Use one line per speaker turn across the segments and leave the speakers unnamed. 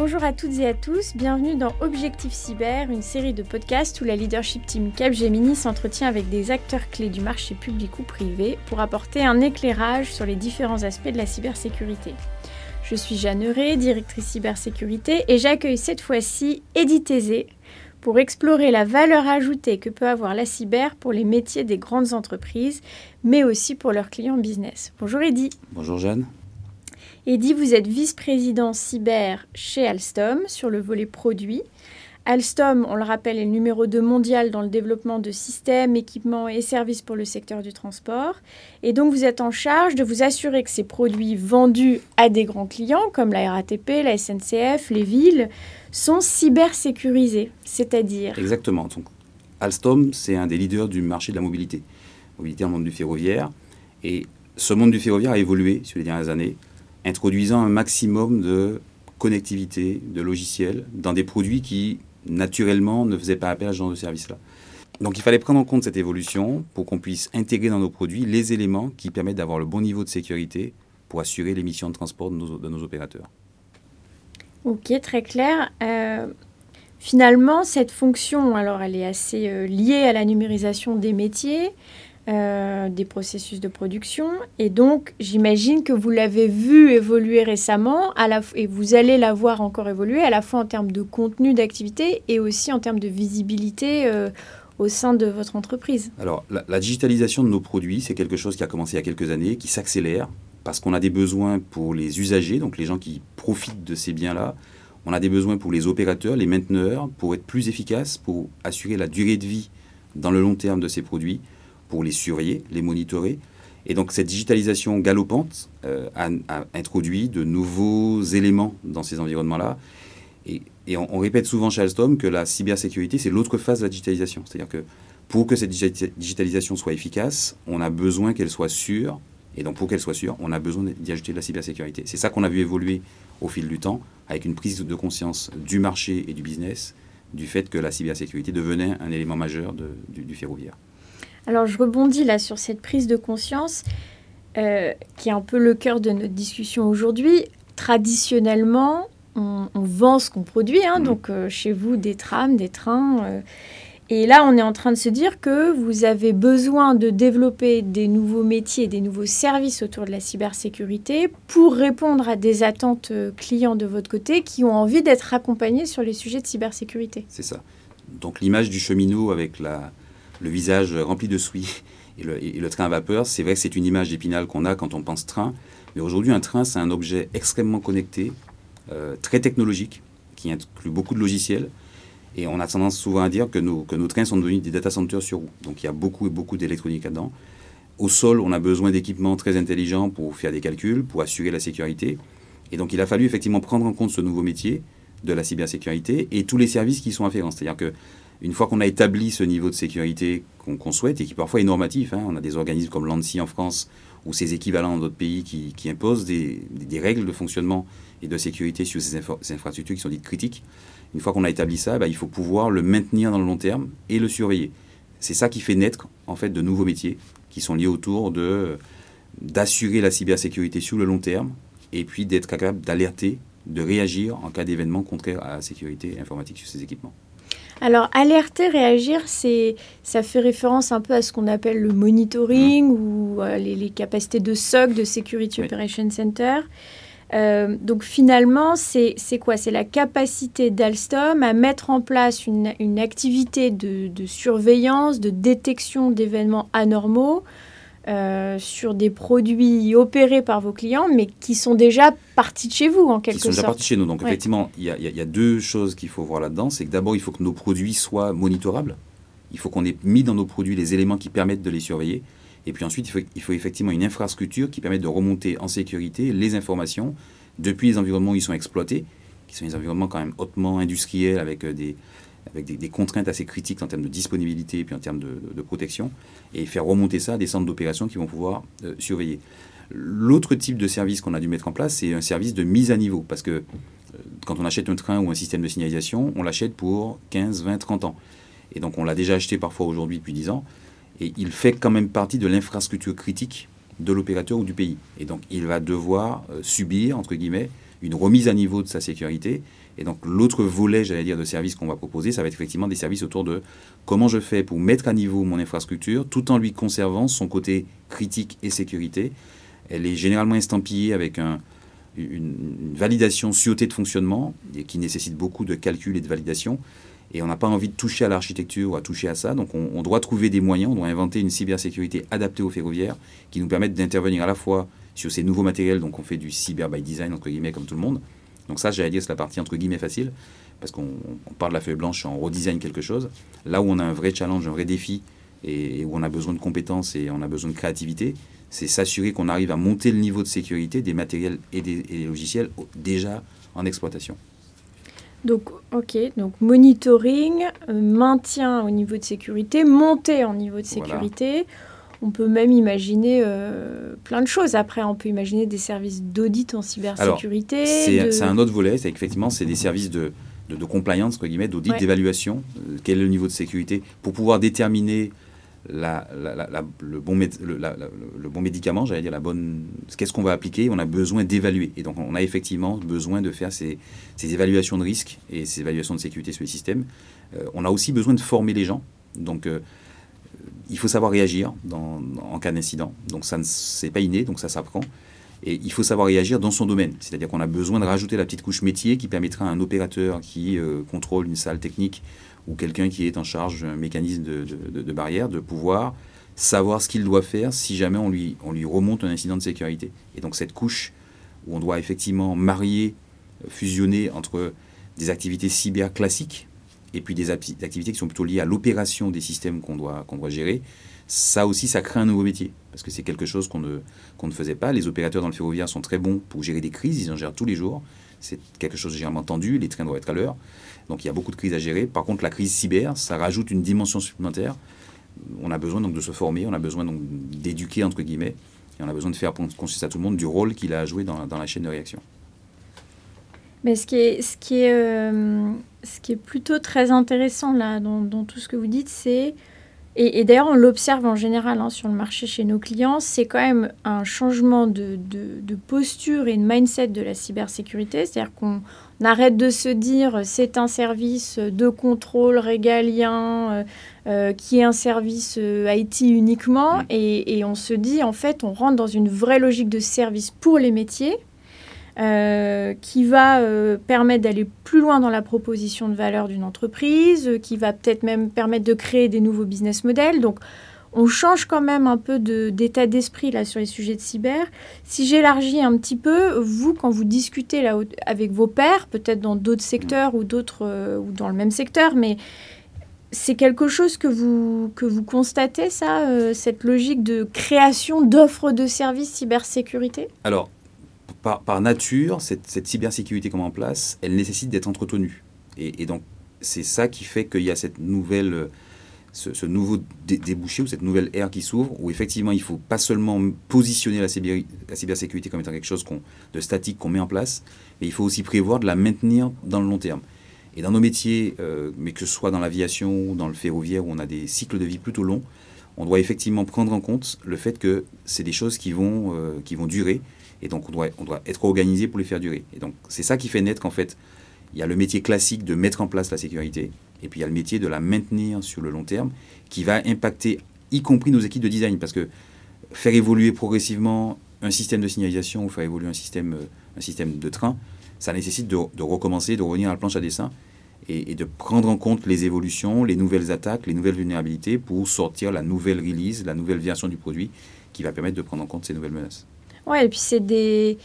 Bonjour à toutes et à tous, bienvenue dans Objectif Cyber, une série de podcasts où la leadership team Capgemini s'entretient avec des acteurs clés du marché public ou privé pour apporter un éclairage sur les différents aspects de la cybersécurité. Je suis Jeanne Euré, directrice cybersécurité, et j'accueille cette fois-ci Edith Tézé pour explorer la valeur ajoutée que peut avoir la cyber pour les métiers des grandes entreprises, mais aussi pour leurs clients business. Bonjour Edith.
Bonjour Jeanne.
Eddy, vous êtes vice-président cyber chez Alstom sur le volet produit. Alstom, on le rappelle, est le numéro 2 mondial dans le développement de systèmes, équipements et services pour le secteur du transport. Et donc, vous êtes en charge de vous assurer que ces produits vendus à des grands clients, comme la RATP, la SNCF, les villes, sont cybersécurisés. C'est-à-dire
Exactement. Donc, Alstom, c'est un des leaders du marché de la mobilité. Mobilité le monde du ferroviaire. Et ce monde du ferroviaire a évolué sur les dernières années introduisant un maximum de connectivité, de logiciels, dans des produits qui, naturellement, ne faisaient pas appel à ce genre de service-là. Donc il fallait prendre en compte cette évolution pour qu'on puisse intégrer dans nos produits les éléments qui permettent d'avoir le bon niveau de sécurité pour assurer les missions de transport de nos, opérateurs.
Ok, très clair. Euh, finalement, cette fonction, alors elle est assez euh, liée à la numérisation des métiers. Euh, des processus de production. Et donc, j'imagine que vous l'avez vu évoluer récemment, à la et vous allez la voir encore évoluer, à la fois en termes de contenu d'activité et aussi en termes de visibilité euh, au sein de votre entreprise.
Alors, la, digitalisation de nos produits, c'est quelque chose qui a commencé il y a quelques années, qui s'accélère, parce qu'on a des besoins pour les usagers, donc les gens qui profitent de ces biens-là. On a des besoins pour les opérateurs, les mainteneurs, pour être plus efficaces, pour assurer la durée de vie dans le long terme de ces produits pour les surveiller, les monitorer. Et donc cette digitalisation galopante euh, a, introduit de nouveaux éléments dans ces environnements-là. Et, on, répète souvent chez Alstom que la cybersécurité, c'est l'autre phase de la digitalisation. C'est-à-dire que pour que cette digitalisation soit efficace, on a besoin qu'elle soit sûre. Et donc pour qu'elle soit sûre, on a besoin d'y ajouter de la cybersécurité. C'est ça qu'on a vu évoluer au fil du temps, avec une prise de conscience du marché et du business, du fait que la cybersécurité devenait un élément majeur du ferroviaire.
Alors je rebondis là sur cette prise de conscience euh, qui est un peu le cœur de notre discussion aujourd'hui. Traditionnellement, on, vend ce qu'on produit, hein, donc euh, chez vous des trams, des trains. Euh. et là, on est en train de se dire que vous avez besoin de développer des nouveaux métiers, des nouveaux services autour de la cybersécurité pour répondre à des attentes clients de votre côté qui ont envie d'être accompagnés sur les sujets de cybersécurité.
C'est ça. Donc l'image du cheminot avec la, le visage rempli de suie et le, train à vapeur, c'est vrai que c'est une image d'épinal qu'on a quand on pense train. Mais aujourd'hui, un train, c'est un objet extrêmement connecté, euh, très technologique, qui inclut beaucoup de logiciels. Et on a tendance souvent à dire que nos, que nos trains sont devenus des data centers sur roue. Donc il y a beaucoup et beaucoup d'électronique là-dedans. Au sol, on a besoin d'équipements très intelligents pour faire des calculs, pour assurer la sécurité. Et donc il a fallu effectivement prendre en compte ce nouveau métier de la cybersécurité et tous les services qui sont afférents. C'est-à-dire que une fois qu'on a établi ce niveau de sécurité qu'on souhaite et qui parfois est normatif, hein, on a des organismes comme l'ANSI en France ou ses équivalents dans d'autres pays qui, imposent des, règles de fonctionnement et de sécurité sur ces, infrastructures qui sont dites critiques. Une fois qu'on a établi ça, bah, il faut pouvoir le maintenir dans le long terme et le surveiller. C'est ça qui fait naître en fait de nouveaux métiers qui sont liés autour de d'assurer la cybersécurité sur le long terme et puis d'être capable d'alerter, de réagir en cas d'événement contraire à la sécurité informatique sur ces équipements.
Alors, alerter, réagir, c'est, ça fait référence un peu à ce qu'on appelle le monitoring mmh. ou euh, les, capacités de SOC, de Security Operation Center. Euh, donc finalement, c'est, quoi? C'est la capacité d'Alstom à mettre en place une, activité de, surveillance, de détection d'événements anormaux euh, sur des produits opérés par vos clients, mais qui sont déjà partis de chez vous, en quelque sorte. Qui
sont déjà partis chez nous. Donc, effectivement, il y, a deux choses qu'il faut voir là-dedans. C'est que d'abord, il faut que nos produits soient monitorables. Il faut qu'on ait mis dans nos produits les éléments qui permettent de les surveiller. Et puis ensuite, il faut, il faut effectivement une infrastructure qui permette de remonter en sécurité les informations depuis les environnements où ils sont exploités, qui sont des environnements quand même hautement industriels avec euh, des, avec des, contraintes assez critiques en termes de disponibilité et puis en termes de, protection, et faire remonter ça à des centres d'opération qui vont pouvoir euh, surveiller. L'autre type de service qu'on a dû mettre en place, c'est un service de mise à niveau, parce que euh, quand on achète un train ou un système de signalisation, on l'achète pour 15, 20, 30 ans. Et donc on l'a déjà acheté parfois aujourd'hui depuis 10 ans, et il fait quand même partie de l'infrastructure critique de l'opérateur ou du pays. Et donc il va devoir euh, subir, entre guillemets, une remise à niveau de sa sécurité. Et donc l'autre volet, j'allais dire, de services qu'on va proposer, ça va être effectivement des services autour de comment je fais pour mettre à niveau mon infrastructure tout en lui conservant son côté critique et sécurité. Elle est généralement estampillée avec un, une, validation sûreté de fonctionnement et qui nécessite beaucoup de calcul et de validation. Et on n'a pas envie de toucher à l'architecture ou à toucher à ça. Donc on, on, doit trouver des moyens, on doit inventer une cybersécurité adaptée au ferroviaire qui nous permette d'intervenir à la fois sur ces nouveaux matériels, donc on fait du cyber by design, entre guillemets, comme tout le monde. Donc ça, j'allais dire, c'est la partie entre guillemets facile, parce qu'on part de la feuille blanche on redesign quelque chose. Là où on a un vrai challenge, un vrai défi, et, où on a besoin de compétences et on a besoin de créativité, c'est s'assurer qu'on arrive à monter le niveau de sécurité des matériels et des, logiciels déjà en exploitation.
Donc, ok, donc monitoring, euh, maintien au niveau de sécurité, montée en niveau de sécurité. On peut même imaginer euh, plein de choses. Après, on peut imaginer des services d'audit en cybersécurité.
C'est un autre volet, c'est effectivement c'est des services de, de, compliance, d'audit, d'évaluation. Euh, quel est le niveau de sécurité pour pouvoir déterminer la, le, bon le, bon médicament, j'allais dire la bonne. Qu'est-ce qu'on va appliquer? On a besoin d'évaluer. Et donc, on a effectivement besoin de faire ces, ces, évaluations de risque et ces évaluations de sécurité sur les systèmes. Euh, on a aussi besoin de former les gens. Donc, euh, il faut savoir réagir en cas d'incident. Donc, ça c'est pas inné, donc ça s'apprend. Et il faut savoir réagir dans son domaine. C'est-à-dire qu'on a besoin de rajouter la petite couche métier qui permettra à un opérateur qui euh, contrôle une salle technique ou quelqu'un qui est en charge d'un mécanisme de, barrière, de pouvoir savoir ce qu'il doit faire si jamais on lui remonte un incident de sécurité. Et donc cette couche où on doit effectivement marier, fusionner entre des activités cyber classiques et puis des activités qui sont plutôt liées à l'opération des systèmes qu'on doit, qu'on doit gérer, ça aussi, ça crée un nouveau métier. Parce que c'est quelque chose qu'on ne, qu'on ne faisait pas. Les opérateurs dans le ferroviaire sont très bons pour gérer des crises, ils en gèrent tous les jours. C'est quelque chose généralement tendu, les trains doivent être à l'heure. Donc il y a beaucoup de crises à gérer. Par contre, la crise cyber, ça rajoute une dimension supplémentaire. On a besoin donc de se former, on a besoin donc d'éduquer entre guillemets, et on a besoin de faire conscience à tout le monde du rôle qu'il a à jouer dans, dans, la chaîne de réaction.
Mais ce qui est, ce qui est, euh, ce qui est plutôt très intéressant là dans, dans tout ce que vous dites, c'est et, d'ailleurs, on l'observe en général hein, sur le marché chez nos clients, c'est quand même un changement de, de, posture et de mindset de la cybersécurité. C'est-à-dire qu'on arrête de se dire c'est un service de contrôle régalien euh, euh, qui est un service euh, IT uniquement. Et, et, on se dit, en fait, on rentre dans une vraie logique de service pour les métiers. Qui va permettre d'aller plus loin dans la proposition de valeur d'une entreprise, qui va peut-être même permettre de créer des nouveaux business models. Donc, on change quand même un peu d'état d'esprit là sur les sujets de cyber. Si j'élargis un petit peu, vous, quand vous discutez là avec vos pairs, peut-être dans d'autres secteurs ou d'autres euh, ou dans le même secteur, mais c'est quelque chose que vous, que vous constatez, ça, euh, cette logique de création d'offres de services cybersécurité?
Alors, par, nature, cette, cybersécurité qu'on met en place, elle nécessite d'être entretenue. Et, donc, c'est ça qui fait qu'il y a cette nouvelle ce, nouveau débouché ou cette nouvelle ère qui s'ouvre, où effectivement il faut pas seulement positionner la, cybersécurité comme étant quelque chose de statique qu'on met en place, mais il faut aussi prévoir de la maintenir dans le long terme. Et dans nos métiers, euh, mais que ce soit dans l'aviation ou dans le ferroviaire, où on a des cycles de vie plutôt longs, on doit effectivement prendre en compte le fait que c'est des choses qui vont, euh, qui vont durer, et donc on doit, être organisé pour les faire durer. Et donc c'est ça qui fait naître qu'en fait, il y a le métier classique de mettre en place la sécurité, et puis il y a le métier de la maintenir sur le long terme, qui va impacter y compris nos équipes de design, parce que faire évoluer progressivement un système de signalisation ou faire évoluer un système, euh, un système de train, ça nécessite de, recommencer, de revenir à la planche à dessin et, de prendre en compte les évolutions, les nouvelles attaques, les nouvelles vulnérabilités pour sortir la nouvelle release, la nouvelle version du produit qui va permettre de prendre en compte ces nouvelles menaces.
Ouais, et puis c'est des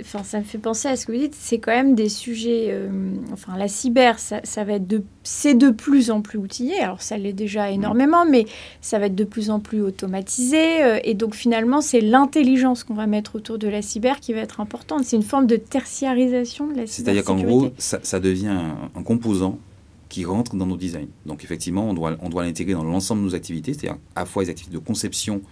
enfin, ça me fait penser à ce que vous dites, c'est quand même des sujets, euh, enfin la cyber, ça, ça va être de, c'est de plus en plus outillé, alors ça l'est déjà énormément, mais ça va être de plus en plus automatisé, euh, et donc finalement c'est l'intelligence qu'on va mettre autour de la cyber qui va être importante, c'est une forme de tertiarisation de la cyber.
C'est-à-dire qu'en gros, ça, ça devient un, un, composant qui rentre dans nos designs. Donc effectivement, on doit, on doit l'intégrer dans l'ensemble de nos activités, c'est-à-dire à la fois les activités de conception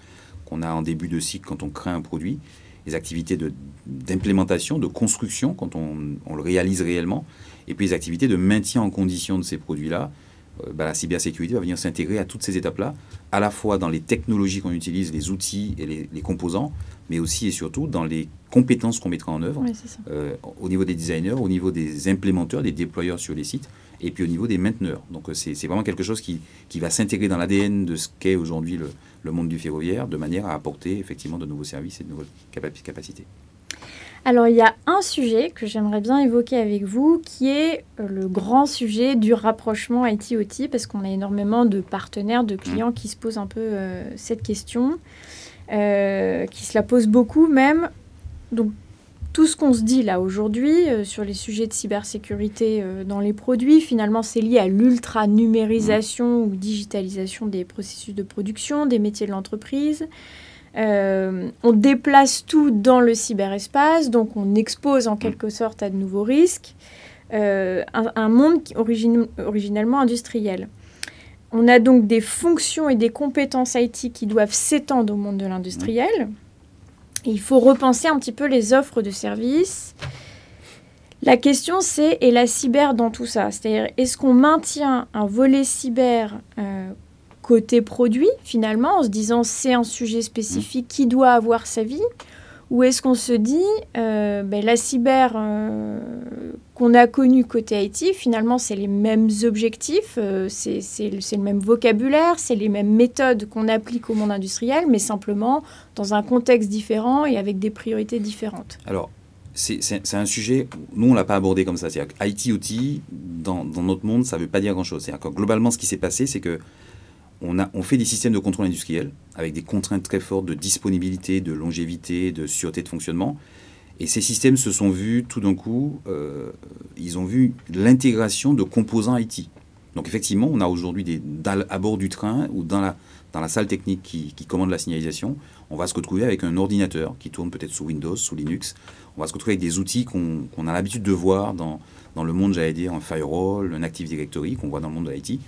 qu'on a en début de cycle quand on crée un produit, les activités d'implémentation, de, construction, quand on, le réalise réellement, et puis les activités de maintien en condition de ces produits-là, euh, bah, la cybersécurité va venir s'intégrer à toutes ces étapes-là, à la fois dans les technologies qu'on utilise, les outils et les, composants, mais aussi et surtout dans les compétences qu'on mettra en œuvre euh, au niveau des designers, au niveau des implémenteurs, des déployeurs sur les sites, et puis au niveau des mainteneurs. Donc euh, c'est vraiment quelque chose qui, qui va s'intégrer dans l'ADN de ce qu'est aujourd'hui le, le, monde du ferroviaire, de manière à apporter effectivement de nouveaux services et de nouvelles capacités.
Alors il y a un sujet que j'aimerais bien évoquer avec vous qui est euh, le grand sujet du rapprochement IT-OT parce qu'on a énormément de partenaires, de clients qui se posent un peu euh, cette question, euh, qui se la posent beaucoup même. Donc tout ce qu'on se dit là aujourd'hui sur les sujets de cybersécurité dans les produits, finalement c'est lié à l'ultra-numérisation ou digitalisation des processus de production, des métiers de l'entreprise. Euh, on déplace tout dans le cyberespace, donc on expose en quelque sorte à de nouveaux risques. Euh, un, monde originellement industriel. On a donc des fonctions et des compétences IT qui doivent s'étendre au monde de l'industriel. Il faut repenser un petit peu les offres de services. La question, c'est, et la cyber dans tout ça? C'est-à-dire, est-ce qu'on maintient un volet cyber euh, côté produit, finalement, en se disant c'est un sujet spécifique qui doit avoir sa vie? Ou est-ce qu'on se dit, euh, ben, la cyber euh, qu'on a connue côté IT, finalement, c'est les mêmes objectifs, euh, c'est le même vocabulaire, c'est les mêmes méthodes qu'on applique au monde industriel, mais simplement dans un contexte différent et avec des priorités différentes
Alors, c'est un sujet, nous on ne l'a pas abordé comme ça. C'est-à-dire IT, OT, dans, dans, notre monde, ça ne veut pas dire grand-chose. Que globalement, ce qui s'est passé, c'est que on, fait des systèmes de contrôle industriel avec des contraintes très fortes de disponibilité, de longévité, de sûreté de fonctionnement. Et ces systèmes se sont vus tout d'un coup, euh, ils ont vu l'intégration de composants IT. Donc effectivement, on a aujourd'hui à bord du train ou dans la, dans la salle technique qui, commande la signalisation, on va se retrouver avec un ordinateur qui tourne peut-être sous Windows, sous Linux. On va se retrouver avec des outils qu'on a l'habitude de voir dans, dans le monde, j'allais dire, un firewall, un Active Directory qu'on voit dans le monde de l'IT.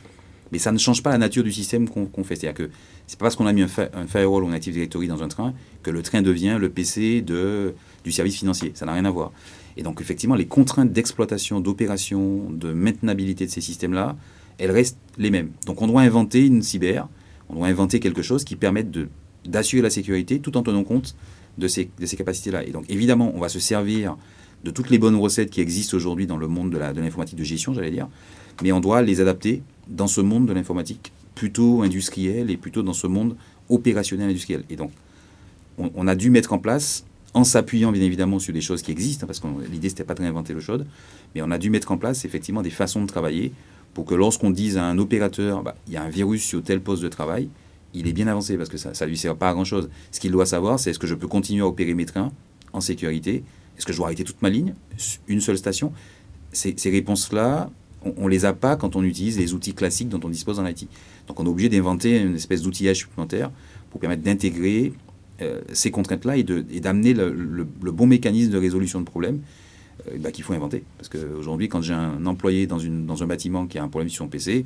Mais ça ne change pas la nature du système qu'on fait. C'est-à-dire que c'est pas parce qu'on a mis un, firewall ou un Active Directory dans un train que le train devient le PC de, du service financier. Ça n'a rien à voir. Et donc, effectivement, les contraintes d'exploitation, d'opération, de maintenabilité de ces systèmes-là, elles restent les mêmes. Donc, on doit inventer une cyber, on doit inventer quelque chose qui permette d'assurer la sécurité tout en tenant compte de ces, de ces capacités-là. Et donc, évidemment, on va se servir de toutes les bonnes recettes qui existent aujourd'hui dans le monde de l'informatique de, gestion, j'allais dire, mais on doit les adapter dans ce monde de l'informatique plutôt industriel et plutôt dans ce monde opérationnel industriel. Et donc, on, a dû mettre en place, en s'appuyant bien évidemment sur des choses qui existent, hein, parce que l'idée c'était pas de réinventer le chaude, mais on a dû mettre en place effectivement des façons de travailler pour que lorsqu'on dise à un opérateur, bah, il y a un virus sur tel poste de travail, il est bien avancé parce que ça ne lui sert pas à grand chose. Ce qu'il doit savoir, c'est est-ce que je peux continuer à opérer mes trains en sécurité Est-ce que je dois arrêter toute ma ligne Une seule station ces, réponses-là, on ne les a pas quand on utilise les outils classiques dont on dispose en IT. Donc on est obligé d'inventer une espèce d'outillage supplémentaire pour permettre d'intégrer euh, ces contraintes-là et d'amener le, bon mécanisme de résolution de problèmes euh, bah, qu'il faut inventer. Parce qu'aujourd'hui, quand j'ai un employé dans, un bâtiment qui a un problème sur son PC,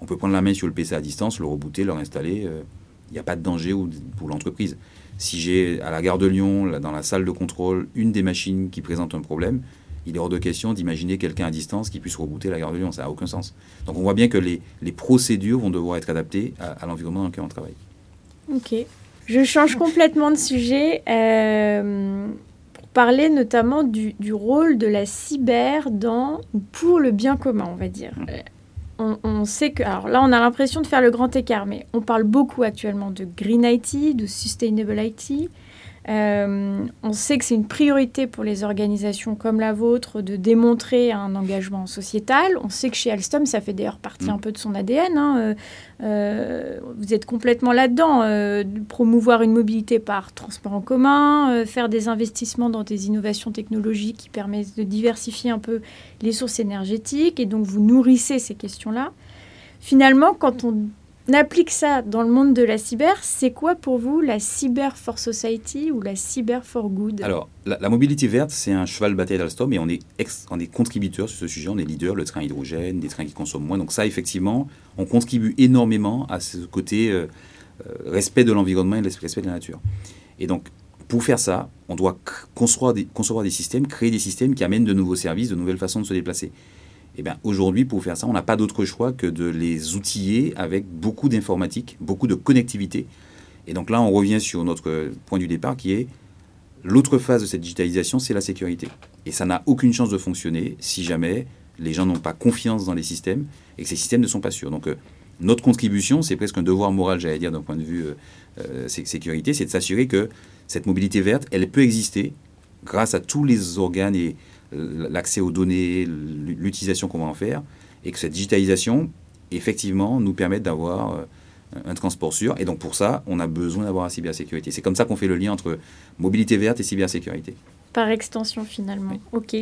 on peut prendre la main sur le PC à distance, le rebooter, le réinstaller. Euh, il n'y a pas de danger pour l'entreprise. Si j'ai à la gare de Lyon, dans la salle de contrôle, une des machines qui présente un problème, il est hors de question d'imaginer quelqu'un à distance qui puisse rebooter la gare de Lyon. Ça n'a aucun sens. Donc on voit bien que les, procédures vont devoir être adaptées à, l'environnement dans lequel on travaille.
Ok. Je change complètement de sujet euh, pour parler notamment du, rôle de la cyber dans, pour le bien commun, on va dire. On, on, sait que, alors là, on a l'impression de faire le grand écart, mais on parle beaucoup actuellement de Green IT, de Sustainable IT. Euh, on sait que c'est une priorité pour les organisations comme la vôtre de démontrer un engagement sociétal. On sait que chez Alstom, ça fait d'ailleurs partie mm. un peu de son ADN. Hein. Euh, euh, vous êtes complètement là-dedans. promouvoir une mobilité par transport en commun, faire des investissements dans des innovations technologiques qui permettent de diversifier un peu les sources énergétiques. Et donc, vous nourrissez ces questions-là. Finalement, quand on applique ça dans le monde de la cyber, c'est quoi pour vous la cyber for society ou la cyber for good?
Alors, la, mobilité verte, c'est un cheval de bataille d'Alstom et on est, on est contributeur sur ce sujet, on est leader, le train hydrogène, des trains qui consomment moins. Donc ça, effectivement, on contribue énormément à ce côté euh, euh, respect de l'environnement et respect de la nature. Et donc, pour faire ça, on doit concevoir des, concevoir des systèmes, créer des systèmes qui amènent de nouveaux services, de nouvelles façons de se déplacer. Eh bien, aujourd'hui, pour faire ça, on n'a pas d'autre choix que de les outiller avec beaucoup d'informatique, beaucoup de connectivité. Et donc là, on revient sur notre point du départ qui est l'autre phase de cette digitalisation, c'est la sécurité. Et ça n'a aucune chance de fonctionner si jamais les gens n'ont pas confiance dans les systèmes et que ces systèmes ne sont pas sûrs. Donc, euh, notre contribution, c'est presque un devoir moral, j'allais dire, d'un point de vue euh, euh, sécurité, c'est de s'assurer que cette mobilité verte, elle peut exister grâce à tous les organes et l'accès aux données, l'utilisation qu'on va en faire, et que cette digitalisation, effectivement, nous permette d'avoir euh, un transport sûr. Et donc pour ça, on a besoin d'avoir la cybersécurité. C'est comme ça qu'on fait le lien entre mobilité verte et cybersécurité.
Par extension, finalement. OK.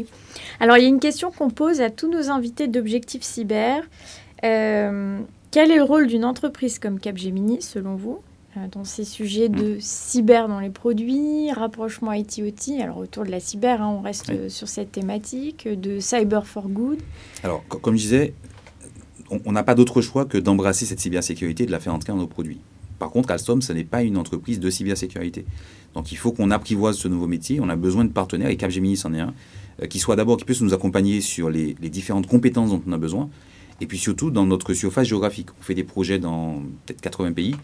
Alors, il y a une question qu'on pose à tous nos invités d'Objectif Cyber. Euh, quel est le rôle d'une entreprise comme Capgemini, selon vous, euh, dans ces sujets de cyber dans les produits, rapprochement IT-OT. Alors autour de la cyber, hein, on reste sur cette thématique, de cyber for good.
Alors comme je disais, on n'a pas d'autre choix que d'embrasser cette cybersécurité et de la faire entrer dans nos produits. Par contre, Alstom, ce n'est pas une entreprise de cybersécurité. Donc il faut qu'on apprivoise ce nouveau métier. On a besoin de partenaires, et Capgemini c'en est un, euh, qui soit d'abord, qui puisse nous accompagner sur les, les différentes compétences dont on a besoin, et puis surtout dans notre surface géographique. On fait des projets dans peut-être 80 pays.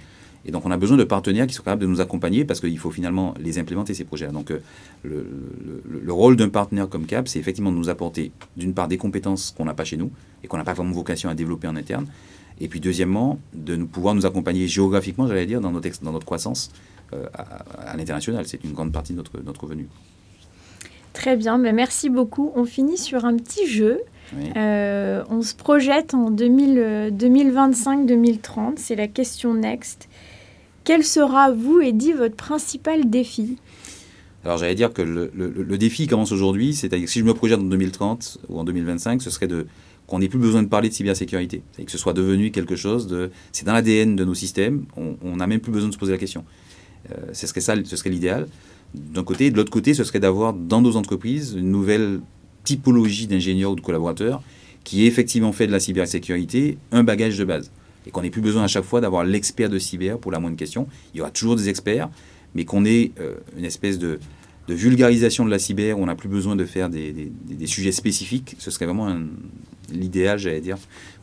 Et donc, on a besoin de partenaires qui sont capables de nous accompagner parce qu'il faut finalement les implémenter, ces projets-là. Donc, euh, le, rôle d'un partenaire comme CAP, c'est effectivement de nous apporter, d'une part, des compétences qu'on n'a pas chez nous et qu'on n'a pas vraiment vocation à développer en interne. Et puis, deuxièmement, de nous, pouvoir nous accompagner géographiquement, j'allais dire, dans notre, dans notre croissance euh, à, l'international. C'est une grande partie de notre, notre revenu.
Très bien, mais merci beaucoup. On finit sur un petit jeu. Euh, on se projette en 2025-2030. C'est la question Next. Quel sera, vous, Eddy, votre principal défi
alors j'allais dire que le, défi commence aujourd'hui, c'est-à-dire que si je me projette en 2030 ou en 2025, ce serait de qu'on n'ait plus besoin de parler de cybersécurité, que ce soit devenu quelque chose de... C'est dans l'ADN de nos systèmes, on n'a même plus besoin de se poser la question. Euh, ce serait ça, ce serait l'idéal. D'un côté, de l'autre côté, ce serait d'avoir dans nos entreprises une nouvelle typologie d'ingénieurs ou de collaborateurs qui effectivement fait de la cybersécurité un bagage de base et qu'on n'ait plus besoin à chaque fois d'avoir l'expert de cyber pour la moindre question. Il y aura toujours des experts, mais qu'on ait euh, une espèce de, vulgarisation de la cyber, où on n'a plus besoin de faire des, sujets spécifiques. Ce serait vraiment l'idéal, j'allais dire.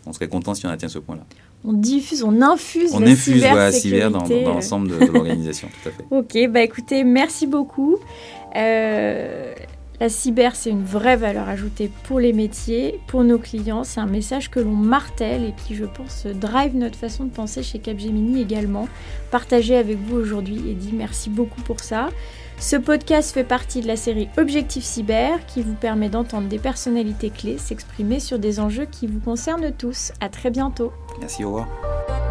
On serait content si on atteint ce point-là.
On diffuse, on infuse
on la infuse la cyber dans, dans l'ensemble de, l'organisation, tout à fait.
Ok, bah écoutez, merci beaucoup. Euh, la cyber, c'est une vraie valeur ajoutée pour les métiers, pour nos clients. C'est un message que l'on martèle et qui, je pense, drive notre façon de penser chez Capgemini également. Partagé avec vous aujourd'hui et dit merci beaucoup pour ça. Ce podcast fait partie de la série Objectif Cyber qui vous permet d'entendre des personnalités clés s'exprimer sur des enjeux qui vous concernent tous. À très bientôt.
Merci, au revoir.